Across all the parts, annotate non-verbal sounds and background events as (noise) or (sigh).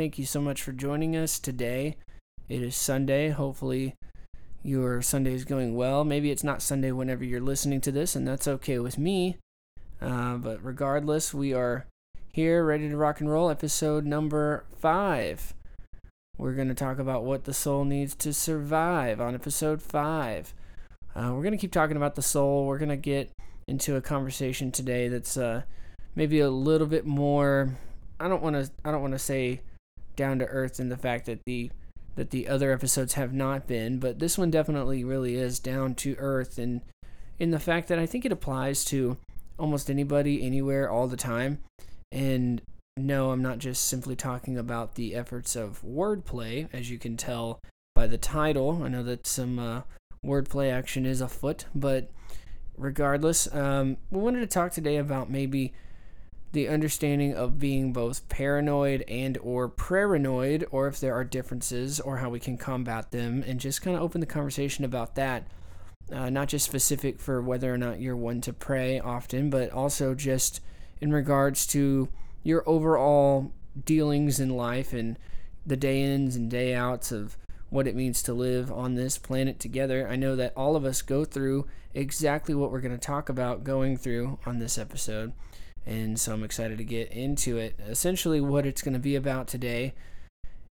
Thank you so much for joining us today. It is Sunday. Hopefully, your Sunday is going well. Maybe it's not Sunday whenever you're listening to this, and that's okay with me. Uh, but regardless, we are here ready to rock and roll. Episode number five. We're going to talk about what the soul needs to survive on episode five. Uh, we're going to keep talking about the soul. We're going to get into a conversation today that's uh, maybe a little bit more. I don't want to. I don't want to say down to earth in the fact that the that the other episodes have not been, but this one definitely really is down to earth and in the fact that I think it applies to almost anybody anywhere all the time. And no, I'm not just simply talking about the efforts of wordplay, as you can tell by the title. I know that some uh, wordplay action is afoot, but regardless, um, we wanted to talk today about maybe the understanding of being both prayeranoid and or paranoid or if there are differences or how we can combat them and just kind of open the conversation about that uh, not just specific for whether or not you're one to pray often but also just in regards to your overall dealings in life and the day ins and day outs of what it means to live on this planet together. I know that all of us go through exactly what we're going to talk about going through on this episode and so I'm excited to get into it. Essentially, what it's going to be about today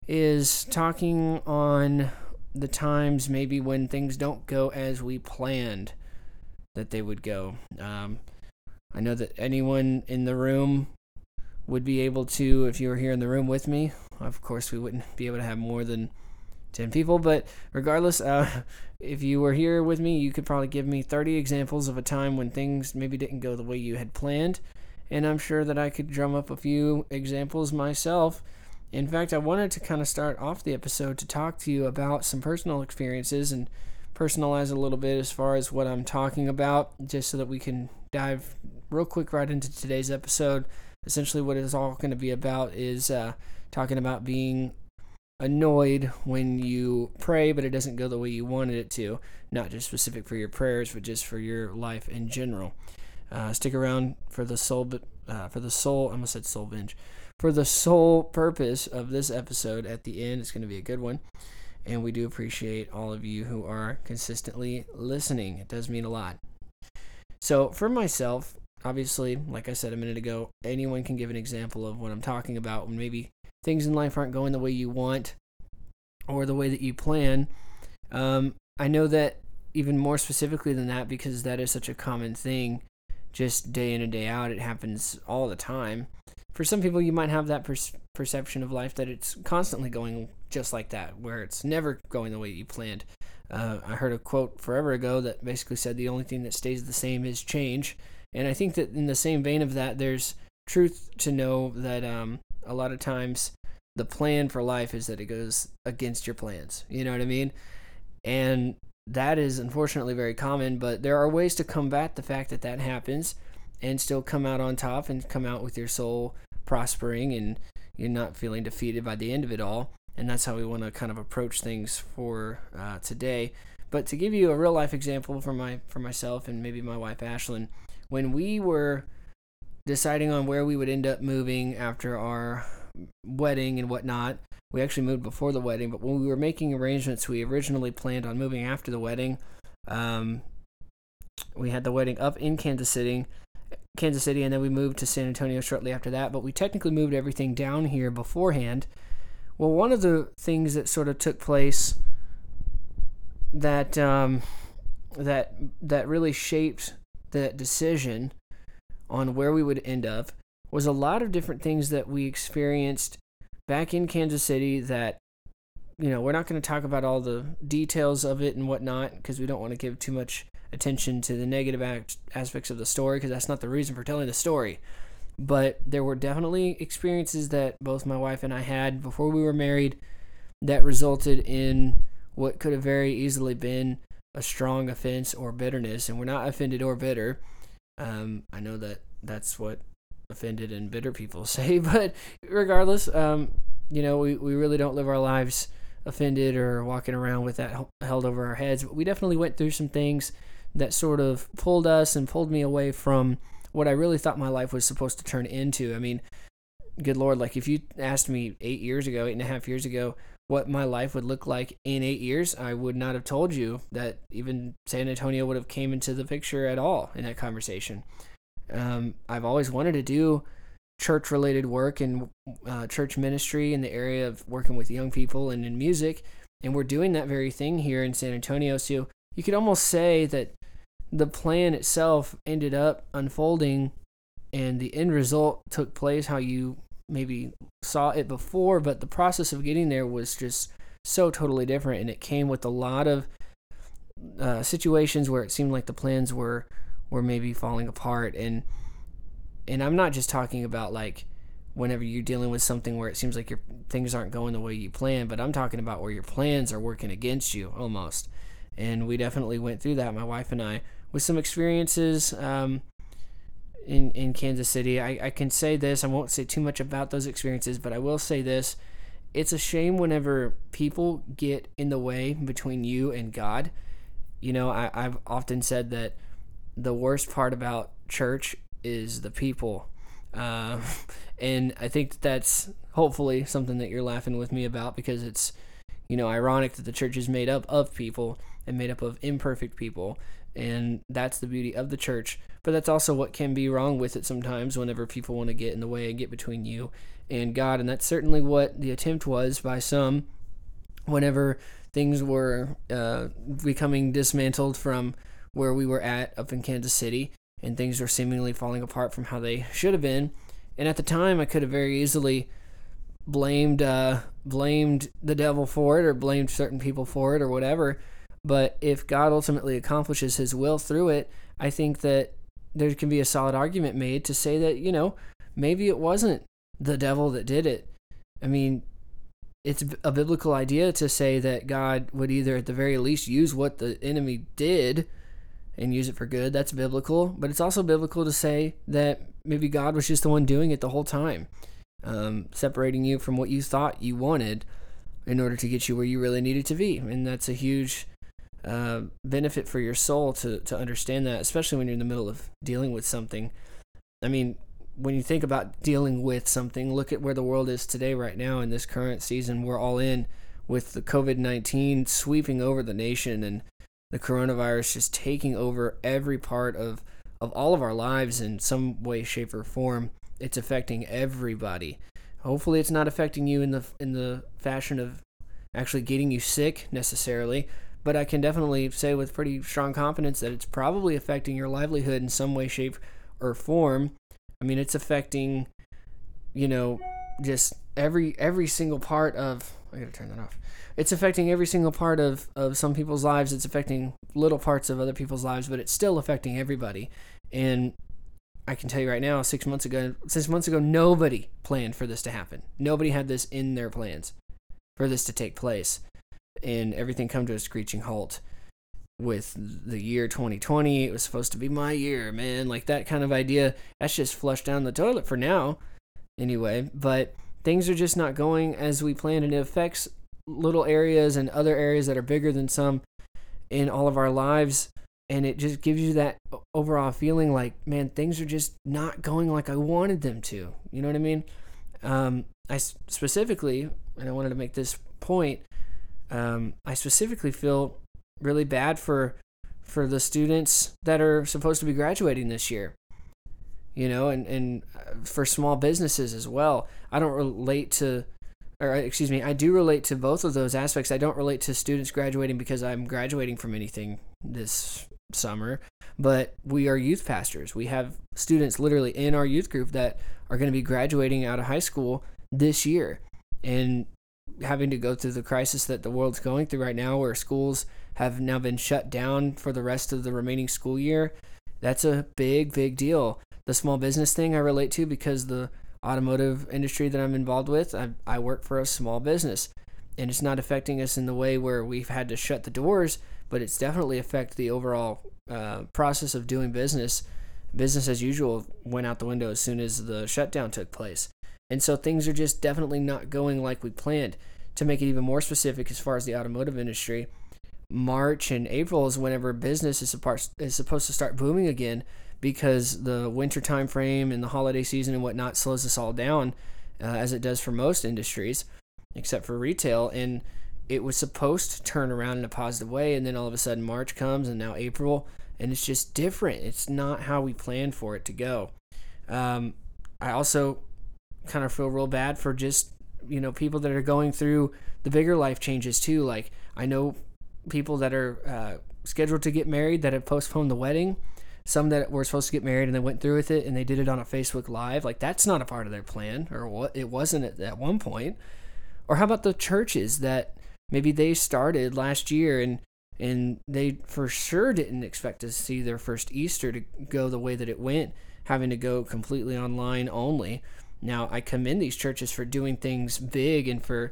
is talking on the times maybe when things don't go as we planned that they would go. Um, I know that anyone in the room would be able to, if you were here in the room with me, of course, we wouldn't be able to have more than 10 people, but regardless, uh, (laughs) if you were here with me, you could probably give me 30 examples of a time when things maybe didn't go the way you had planned and I'm sure that I could drum up a few examples myself. In fact, I wanted to kind of start off the episode to talk to you about some personal experiences and personalize a little bit as far as what I'm talking about, just so that we can dive real quick right into today's episode. Essentially, what it's all going to be about is uh, talking about being annoyed when you pray, but it doesn't go the way you wanted it to. Not just specific for your prayers, but just for your life in general. Uh, stick around for the soul, uh, for the soul. I almost said soul binge. For the sole purpose of this episode at the end, it's going to be a good one, and we do appreciate all of you who are consistently listening. It does mean a lot. So for myself, obviously, like I said a minute ago, anyone can give an example of what I'm talking about when maybe things in life aren't going the way you want or the way that you plan. Um, I know that even more specifically than that, because that is such a common thing just day in and day out. It happens all the time. For some people, you might have that per- perception of life that it's constantly going just like that, where it's never going the way you planned. Uh, I heard a quote forever ago that basically said the only thing that stays the same is change. And I think that in the same vein of that, there's truth to know that um, a lot of times the plan for life is that it goes against your plans. You know what I mean? And that is unfortunately very common, but there are ways to combat the fact that that happens and still come out on top and come out with your soul prospering and you're not feeling defeated by the end of it all. And that's how we want to kind of approach things for uh, today. But to give you a real life example for my for myself and maybe my wife Ashlyn, when we were deciding on where we would end up moving after our wedding and whatnot, we actually moved before the wedding, but when we were making arrangements, we originally planned on moving after the wedding. Um, we had the wedding up in Kansas City, Kansas City, and then we moved to San Antonio shortly after that. But we technically moved everything down here beforehand. Well, one of the things that sort of took place that um, that that really shaped that decision on where we would end up was a lot of different things that we experienced back in Kansas City that you know, we're not going to talk about all the details of it and whatnot because we don't want to give too much attention to the negative act- aspects of the story because that's not the reason for telling the story. But there were definitely experiences that both my wife and I had before we were married that resulted in what could have very easily been a strong offense or bitterness, and we're not offended or bitter. Um, I know that that's what offended and bitter people (laughs) say, but regardless, um, you know, we, we really don't live our lives offended or walking around with that held over our heads. But we definitely went through some things that sort of pulled us and pulled me away from what I really thought my life was supposed to turn into. I mean, good Lord, like if you asked me eight years ago, eight and a half years ago, what my life would look like in eight years, I would not have told you that even San Antonio would have came into the picture at all in that conversation. Um, I've always wanted to do church related work and uh, church ministry in the area of working with young people and in music. And we're doing that very thing here in San Antonio. So you could almost say that the plan itself ended up unfolding and the end result took place how you maybe saw it before, but the process of getting there was just so totally different. And it came with a lot of uh, situations where it seemed like the plans were were maybe falling apart and and I'm not just talking about like whenever you're dealing with something where it seems like your things aren't going the way you plan, but I'm talking about where your plans are working against you almost. And we definitely went through that, my wife and I, with some experiences um, in in Kansas City. I, I can say this. I won't say too much about those experiences, but I will say this: it's a shame whenever people get in the way between you and God. You know, I, I've often said that the worst part about church is the people. Uh, and I think that's hopefully something that you're laughing with me about because it's, you know, ironic that the church is made up of people and made up of imperfect people. And that's the beauty of the church. But that's also what can be wrong with it sometimes whenever people want to get in the way and get between you and God. And that's certainly what the attempt was by some whenever things were uh, becoming dismantled from where we were at up in Kansas City and things were seemingly falling apart from how they should have been. And at the time, I could have very easily blamed uh, blamed the devil for it or blamed certain people for it or whatever. But if God ultimately accomplishes His will through it, I think that there can be a solid argument made to say that you know maybe it wasn't the devil that did it. I mean, it's a biblical idea to say that God would either at the very least use what the enemy did and use it for good. That's biblical. But it's also biblical to say that maybe God was just the one doing it the whole time, um, separating you from what you thought you wanted in order to get you where you really needed to be. And that's a huge uh, benefit for your soul to, to understand that, especially when you're in the middle of dealing with something. I mean, when you think about dealing with something, look at where the world is today, right now, in this current season. We're all in with the COVID 19 sweeping over the nation and the coronavirus just taking over every part of of all of our lives in some way shape or form. It's affecting everybody. Hopefully it's not affecting you in the in the fashion of actually getting you sick necessarily but i can definitely say with pretty strong confidence that it's probably affecting your livelihood in some way shape or form. I mean it's affecting you know just every every single part of i gotta turn that off it's affecting every single part of, of some people's lives. It's affecting little parts of other people's lives, but it's still affecting everybody. And I can tell you right now, six months ago, six months ago, nobody planned for this to happen. Nobody had this in their plans for this to take place, and everything come to a screeching halt. With the year 2020, it was supposed to be my year, man. Like that kind of idea, that's just flushed down the toilet for now, anyway. But things are just not going as we planned, and it affects little areas and other areas that are bigger than some in all of our lives and it just gives you that overall feeling like man things are just not going like i wanted them to. You know what i mean? Um, i specifically and i wanted to make this point um, i specifically feel really bad for for the students that are supposed to be graduating this year you know and and uh, for small businesses as well i don't relate to or uh, excuse me, I do relate to both of those aspects. I don't relate to students graduating because I'm graduating from anything this summer, but we are youth pastors. We have students literally in our youth group that are going to be graduating out of high school this year and having to go through the crisis that the world's going through right now where schools have now been shut down for the rest of the remaining school year. That's a big big deal. The small business thing I relate to because the automotive industry that I'm involved with, I, I work for a small business. and it's not affecting us in the way where we've had to shut the doors, but it's definitely affected the overall uh, process of doing business. Business as usual went out the window as soon as the shutdown took place. And so things are just definitely not going like we planned. To make it even more specific, as far as the automotive industry, March and April is whenever business is supposed to start booming again because the winter time frame and the holiday season and whatnot slows us all down, uh, as it does for most industries, except for retail. And it was supposed to turn around in a positive way, and then all of a sudden March comes, and now April, and it's just different. It's not how we planned for it to go. Um, I also kind of feel real bad for just you know people that are going through the bigger life changes too. Like I know people that are uh, scheduled to get married that have postponed the wedding. Some that were supposed to get married and they went through with it and they did it on a Facebook Live. Like that's not a part of their plan, or what it wasn't at, at one point. Or how about the churches that maybe they started last year and and they for sure didn't expect to see their first Easter to go the way that it went, having to go completely online only. Now, I commend these churches for doing things big and for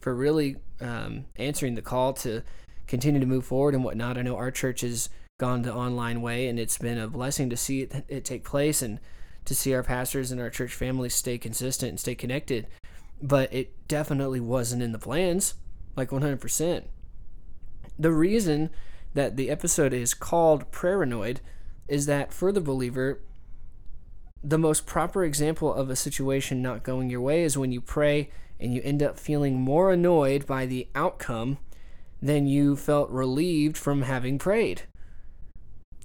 for really um, answering the call to continue to move forward and whatnot. I know our church has gone the online way, and it's been a blessing to see it, it take place and to see our pastors and our church families stay consistent and stay connected. But it definitely wasn't in the plans, like 100%. The reason that the episode is called Prayeranoid is that for the believer, the most proper example of a situation not going your way is when you pray and you end up feeling more annoyed by the outcome than you felt relieved from having prayed.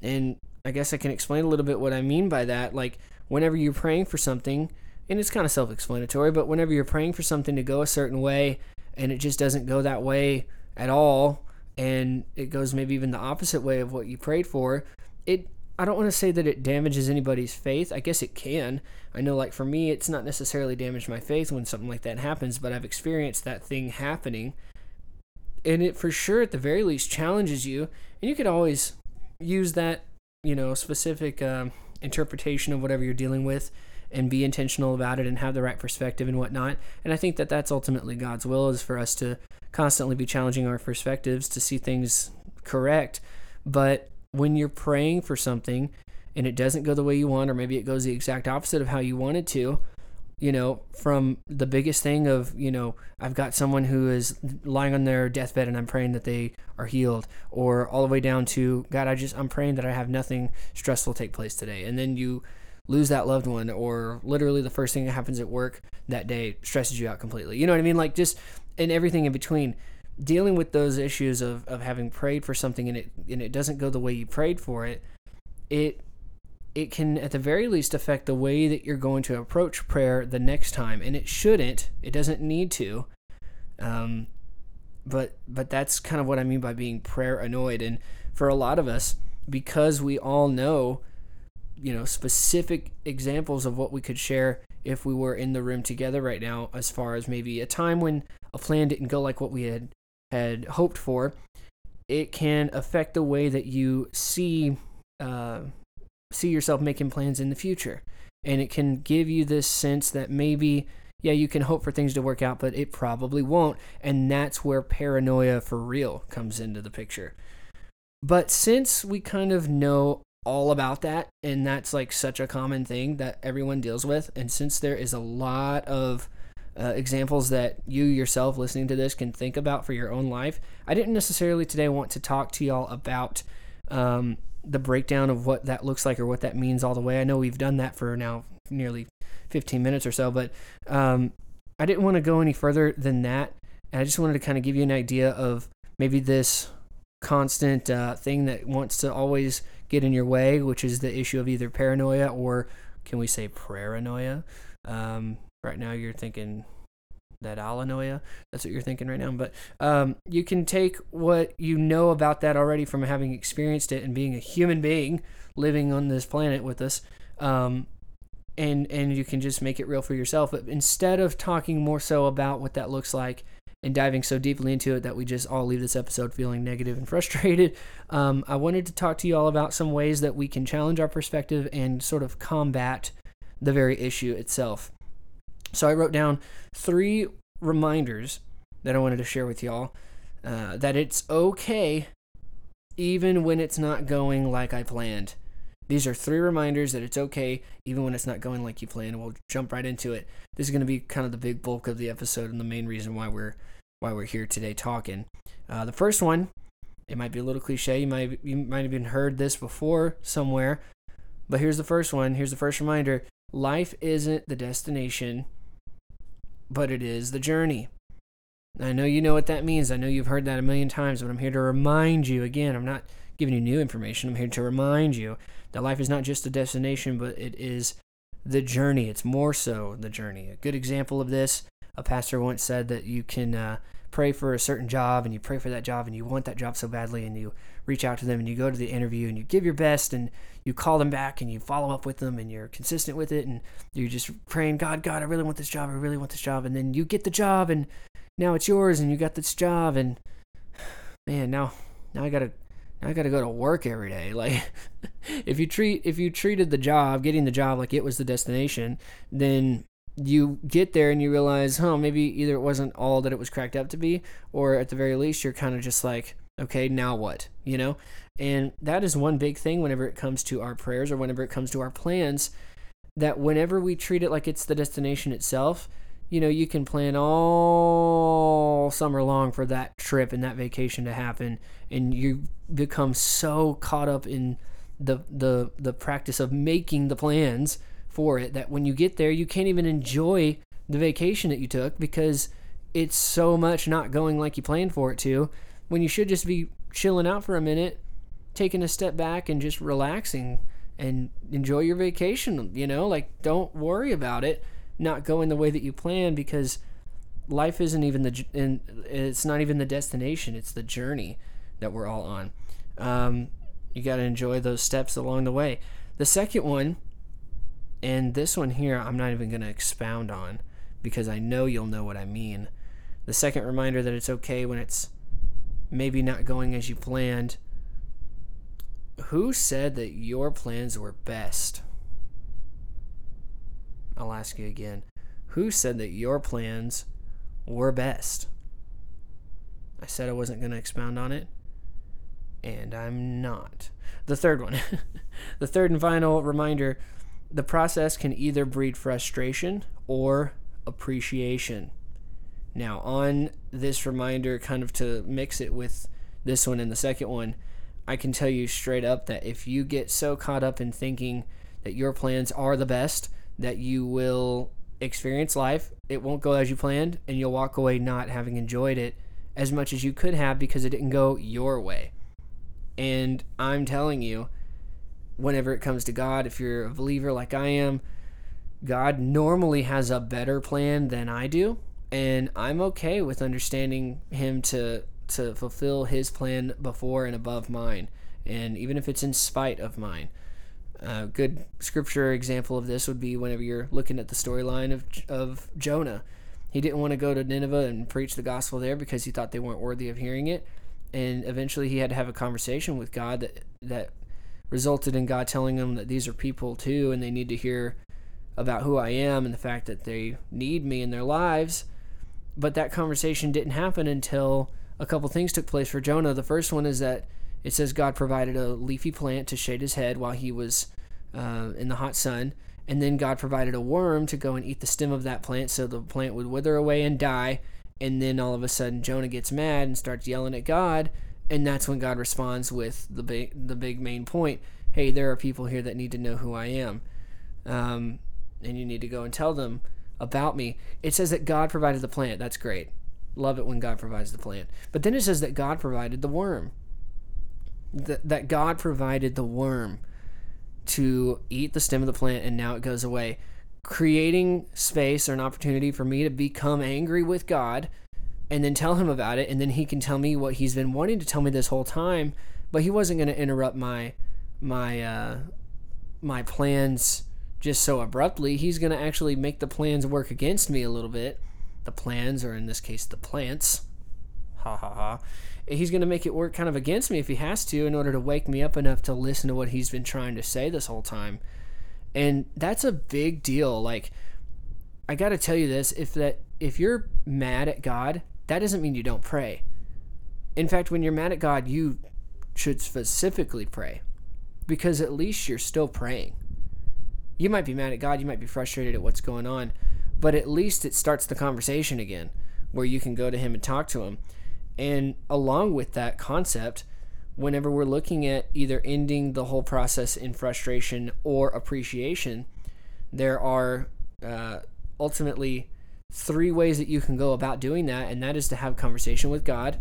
And I guess I can explain a little bit what I mean by that. Like, whenever you're praying for something, and it's kind of self explanatory, but whenever you're praying for something to go a certain way and it just doesn't go that way at all, and it goes maybe even the opposite way of what you prayed for, it I don't want to say that it damages anybody's faith. I guess it can. I know, like, for me, it's not necessarily damaged my faith when something like that happens, but I've experienced that thing happening. And it for sure, at the very least, challenges you. And you could always use that, you know, specific um, interpretation of whatever you're dealing with and be intentional about it and have the right perspective and whatnot. And I think that that's ultimately God's will is for us to constantly be challenging our perspectives to see things correct. But when you're praying for something and it doesn't go the way you want, or maybe it goes the exact opposite of how you want it to, you know, from the biggest thing of, you know, I've got someone who is lying on their deathbed and I'm praying that they are healed, or all the way down to, God, I just, I'm praying that I have nothing stressful take place today. And then you lose that loved one, or literally the first thing that happens at work that day stresses you out completely. You know what I mean? Like just, and everything in between dealing with those issues of, of having prayed for something and it and it doesn't go the way you prayed for it, it it can at the very least affect the way that you're going to approach prayer the next time. And it shouldn't. It doesn't need to. Um, but but that's kind of what I mean by being prayer annoyed. And for a lot of us, because we all know, you know, specific examples of what we could share if we were in the room together right now, as far as maybe a time when a plan didn't go like what we had had hoped for, it can affect the way that you see uh, see yourself making plans in the future, and it can give you this sense that maybe yeah you can hope for things to work out, but it probably won't, and that's where paranoia for real comes into the picture. But since we kind of know all about that, and that's like such a common thing that everyone deals with, and since there is a lot of uh, examples that you yourself listening to this can think about for your own life. I didn't necessarily today want to talk to y'all about um, the breakdown of what that looks like or what that means all the way. I know we've done that for now nearly 15 minutes or so, but um, I didn't want to go any further than that. And I just wanted to kind of give you an idea of maybe this constant uh, thing that wants to always get in your way, which is the issue of either paranoia or can we say prayeranoia? Um, right now you're thinking that Alanoia. That's what you're thinking right now. But um, you can take what you know about that already from having experienced it and being a human being living on this planet with us, um, and and you can just make it real for yourself. But instead of talking more so about what that looks like and diving so deeply into it that we just all leave this episode feeling negative and (laughs) frustrated, um, I wanted to talk to you all about some ways that we can challenge our perspective and sort of combat the very issue itself. So I wrote down three reminders that I wanted to share with y'all. Uh, that it's okay even when it's not going like I planned. These are three reminders that it's okay even when it's not going like you planned. We'll jump right into it. This is going to be kind of the big bulk of the episode and the main reason why we're why we're here today talking. Uh, the first one, it might be a little cliche. You might you might have even heard this before somewhere, but here's the first one. Here's the first reminder: life isn't the destination, but it is the journey. I know you know what that means. I know you've heard that a million times, but I'm here to remind you again. I'm not giving you new information. I'm here to remind you that life is not just a destination, but it is the journey. It's more so the journey. A good example of this a pastor once said that you can uh, pray for a certain job and you pray for that job and you want that job so badly and you reach out to them and you go to the interview and you give your best and you call them back and you follow up with them and you're consistent with it and you're just praying, God, God, I really want this job. I really want this job. And then you get the job and now it's yours and you got this job and (sighs) man now now i gotta now i gotta go to work every day (laughs) like if you treat if you treated the job getting the job like it was the destination then you get there and you realize oh maybe either it wasn't all that it was cracked up to be or at the very least you're kind of just like okay now what you know? And that is one big thing whenever it comes to our prayers or whenever it comes to our plans that whenever we treat it like it's the destination itself you know, you can plan all summer long for that trip and that vacation to happen, and you become so caught up in the the the practice of making the plans for it that when you get there, you can't even enjoy the vacation that you took because it's so much not going like you planned for it to. When you should just be chilling out for a minute, taking a step back and just relaxing and enjoy your vacation. You know, like don't worry about it not going the way that you plan because life isn't even the and it's not even the destination it's the journey that we're all on um, you got to enjoy those steps along the way the second one and this one here i'm not even going to expound on because i know you'll know what i mean the second reminder that it's okay when it's maybe not going as you planned who said that your plans were best I'll ask you again. Who said that your plans were best? I said I wasn't going to expound on it, and I'm not. The third one, (laughs) the third and final reminder the process can either breed frustration or appreciation. Now, on this reminder, kind of to mix it with this one and the second one, I can tell you straight up that if you get so caught up in thinking that your plans are the best, that you will experience life. It won't go as you planned, and you'll walk away not having enjoyed it as much as you could have because it didn't go your way. And I'm telling you, whenever it comes to God, if you're a believer like I am, God normally has a better plan than I do, and I'm okay with understanding him to to fulfill his plan before and above mine, and even if it's in spite of mine. A good scripture example of this would be whenever you're looking at the storyline of, of Jonah. He didn't want to go to Nineveh and preach the gospel there because he thought they weren't worthy of hearing it. And eventually he had to have a conversation with God that, that resulted in God telling them that these are people too and they need to hear about who I am and the fact that they need me in their lives. But that conversation didn't happen until a couple things took place for Jonah. The first one is that it says God provided a leafy plant to shade his head while he was uh, in the hot sun. And then God provided a worm to go and eat the stem of that plant so the plant would wither away and die. And then all of a sudden, Jonah gets mad and starts yelling at God. And that's when God responds with the big, the big main point hey, there are people here that need to know who I am. Um, and you need to go and tell them about me. It says that God provided the plant. That's great. Love it when God provides the plant. But then it says that God provided the worm that, that God provided the worm to eat the stem of the plant and now it goes away, creating space or an opportunity for me to become angry with God and then tell him about it and then he can tell me what he's been wanting to tell me this whole time, but he wasn't going to interrupt my my uh my plans just so abruptly. He's going to actually make the plans work against me a little bit. The plans, or in this case, the plants. Ha ha ha he's going to make it work kind of against me if he has to in order to wake me up enough to listen to what he's been trying to say this whole time. And that's a big deal. Like I got to tell you this, if that if you're mad at God, that doesn't mean you don't pray. In fact, when you're mad at God, you should specifically pray because at least you're still praying. You might be mad at God, you might be frustrated at what's going on, but at least it starts the conversation again where you can go to Him and talk to Him. And along with that concept, whenever we're looking at either ending the whole process in frustration or appreciation, there are uh, ultimately three ways that you can go about doing that, and that is to have conversation with God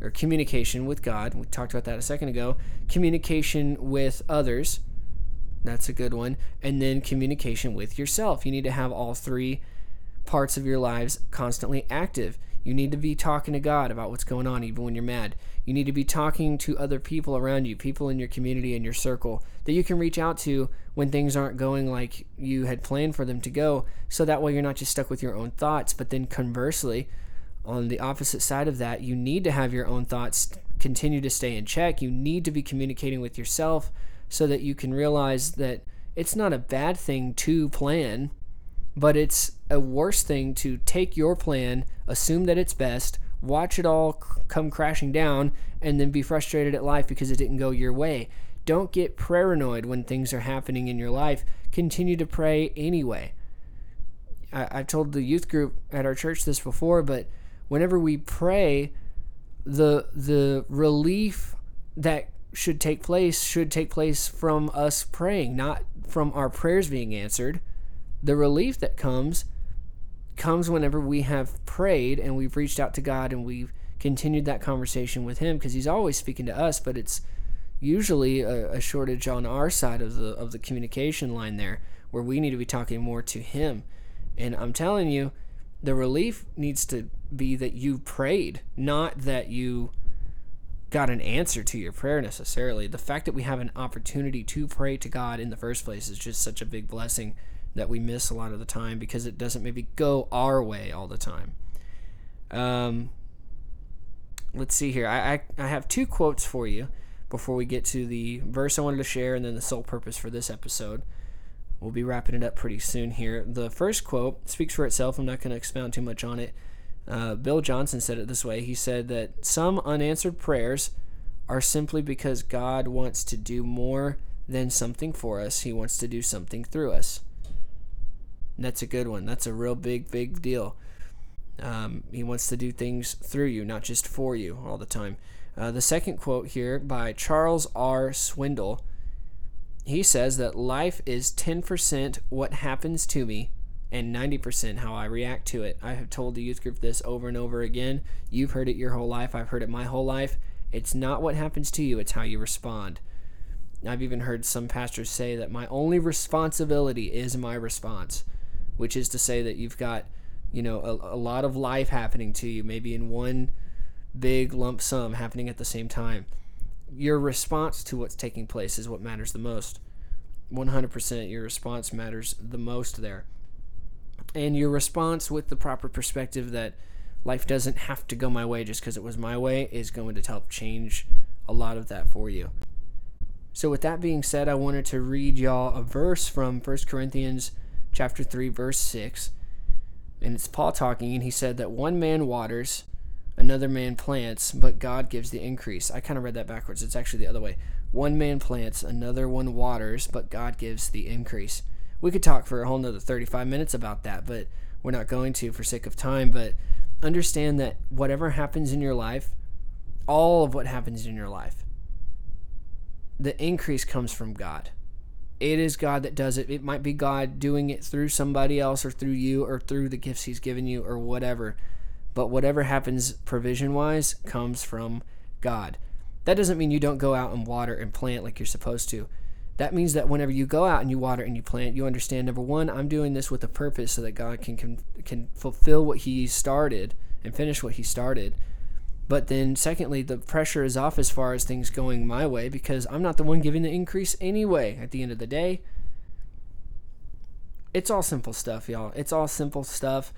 or communication with God. We talked about that a second ago. Communication with others. That's a good one. And then communication with yourself. You need to have all three parts of your lives constantly active. You need to be talking to God about what's going on, even when you're mad. You need to be talking to other people around you, people in your community and your circle that you can reach out to when things aren't going like you had planned for them to go. So that way you're not just stuck with your own thoughts. But then conversely, on the opposite side of that, you need to have your own thoughts continue to stay in check. You need to be communicating with yourself so that you can realize that it's not a bad thing to plan but it's a worse thing to take your plan, assume that it's best, watch it all come crashing down, and then be frustrated at life because it didn't go your way. Don't get paranoid when things are happening in your life. Continue to pray anyway. I, have told the youth group at our church this before, but whenever we pray, the the relief that should take place should take place from us praying, not from our prayers being answered the relief that comes comes whenever we have prayed and we've reached out to God and we've continued that conversation with him because he's always speaking to us but it's usually a, a, shortage on our side of the of the communication line there where we need to be talking more to him and I'm telling you the relief needs to be that you prayed not that you got an answer to your prayer necessarily the fact that we have an opportunity to pray to God in the first place is just such a big blessing that we miss a lot of the time because it doesn't maybe go our way all the time. Um, let's see here. I, I, I have two quotes for you before we get to the verse I wanted to share and then the sole purpose for this episode. We'll be wrapping it up pretty soon here. The first quote speaks for itself. I'm not going to expound too much on it. Uh, Bill Johnson said it this way He said that some unanswered prayers are simply because God wants to do more than something for us, He wants to do something through us. That's a good one. That's a real big, big deal. Um, he wants to do things through you, not just for you all the time. Uh, the second quote here by Charles R. Swindoll. He says that life is 10% what happens to me and 90% how I react to it. I have told the youth group this over and over again. You've heard it your whole life. I've heard it my whole life. It's not what happens to you, it's how you respond. I've even heard some pastors say that my only responsibility is my response which is to say that you've got, you know, a, a lot of life happening to you, maybe in one big lump sum happening at the same time. Your response to what's taking place is what matters the most. 100% your response matters the most there. And your response with the proper perspective that life doesn't have to go my way just because it was my way is going to help change a lot of that for you. So, with that being said, I wanted to read y'all a verse from 1 Corinthians chapter 3, verse 6. And it's Paul talking, and he said that one man waters, another man plants, but God gives the increase. I kind of read that backwards. It's actually the other way. One man plants, another one waters, but God gives the increase. We could talk for a whole nother 35 minutes about that, but we're not going to for sake of time. But understand that whatever happens in your life, all of what happens in your life, the increase comes from God it is God that does it. It might be God doing it through somebody else or through you or through the gifts He's given you or whatever. But whatever happens provision wise comes from God. That doesn't mean you don't go out and water and plant like you're supposed to. That means that whenever you go out and you water and you plant, you understand number one, I'm doing this with a purpose so that God can can, can fulfill what He started and finish what He started. But then, secondly, the pressure is off as far as things going my way because I'm not the one giving the increase anyway at the end of the day. It's all simple stuff, y'all. It's all simple stuff.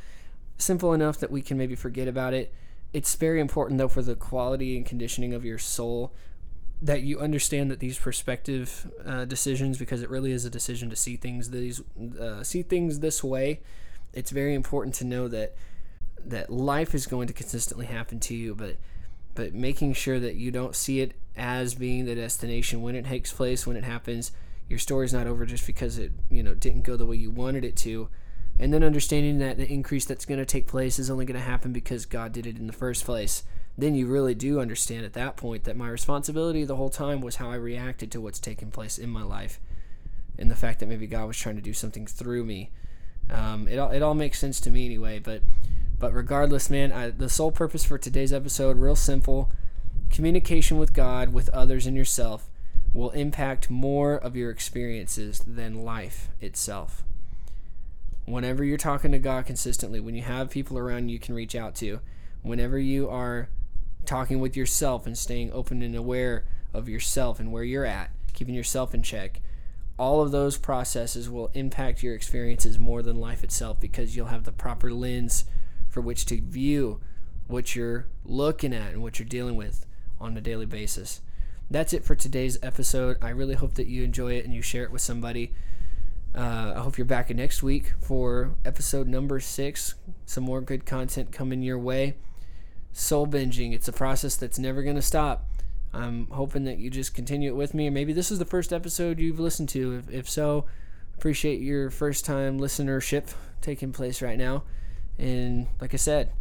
Simple enough that we can maybe forget about it. It's very important, though, for the quality and conditioning of your soul that you understand that these perspective uh, decisions, because it really is a decision to see things these uh, see things this way. It's very important to know that that life is going to consistently happen to you, but but making sure that you don't see it as being the destination when it takes place, when it happens. Your story's not over just because it you know didn't go the way you wanted it to, and then understanding that the increase that's going to take place is only going to happen because God did it in the first place. Then you really do understand at that point that my responsibility the whole time was how I reacted to what's taking place in my life, and the fact that maybe God was trying to do something through me. Um, it all it all makes sense to me anyway, but but regardless, man, I, the sole purpose for today's episode, real simple communication with God, with others, and yourself will impact more of your experiences than life itself. Whenever you're talking to God consistently, when you have people around you can reach out to, whenever you are talking with yourself and staying open and aware of yourself and where you're at, keeping yourself in check, all of those processes will impact your experiences more than life itself because you'll have the proper lens for which to view what you're looking at and what you're dealing with on a daily basis. That's it for today's episode. I really hope that you enjoy it and you share it with somebody. Uh, I hope you're back next week for episode number six. Some more good content coming your way. Soul binging, it's a process that's never going to stop. I'm hoping that you just continue it with me, or maybe this is the first episode you've listened to. If, if so, appreciate your first time listenership taking place right now. And like I said,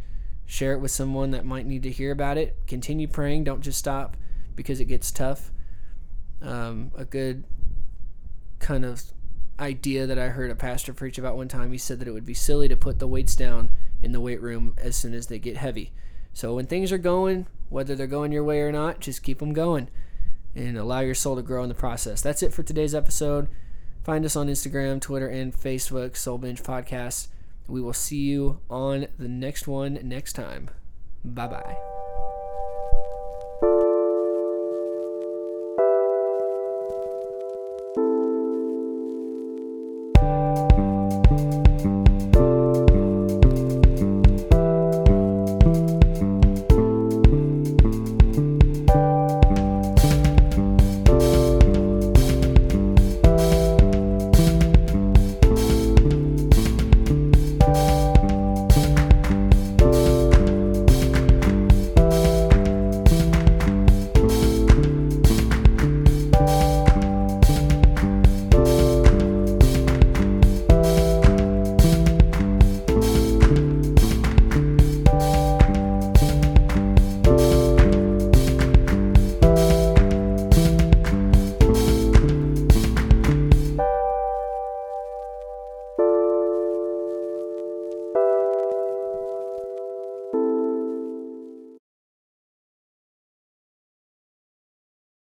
share it with someone that might need to hear about it. Continue praying. Don't just stop because it gets tough. Um, a good kind of idea that I heard a pastor preach about one time. He said that it would be silly to put the weights down in the weight room as soon as they get heavy. So when things are going, whether they're going your way or not, just keep them going and allow your soul to grow in the process. That's it for today's episode. Find us on Instagram, Twitter, and Facebook, Soul Binge Podcast. We will see you on the next one next time. Bye bye.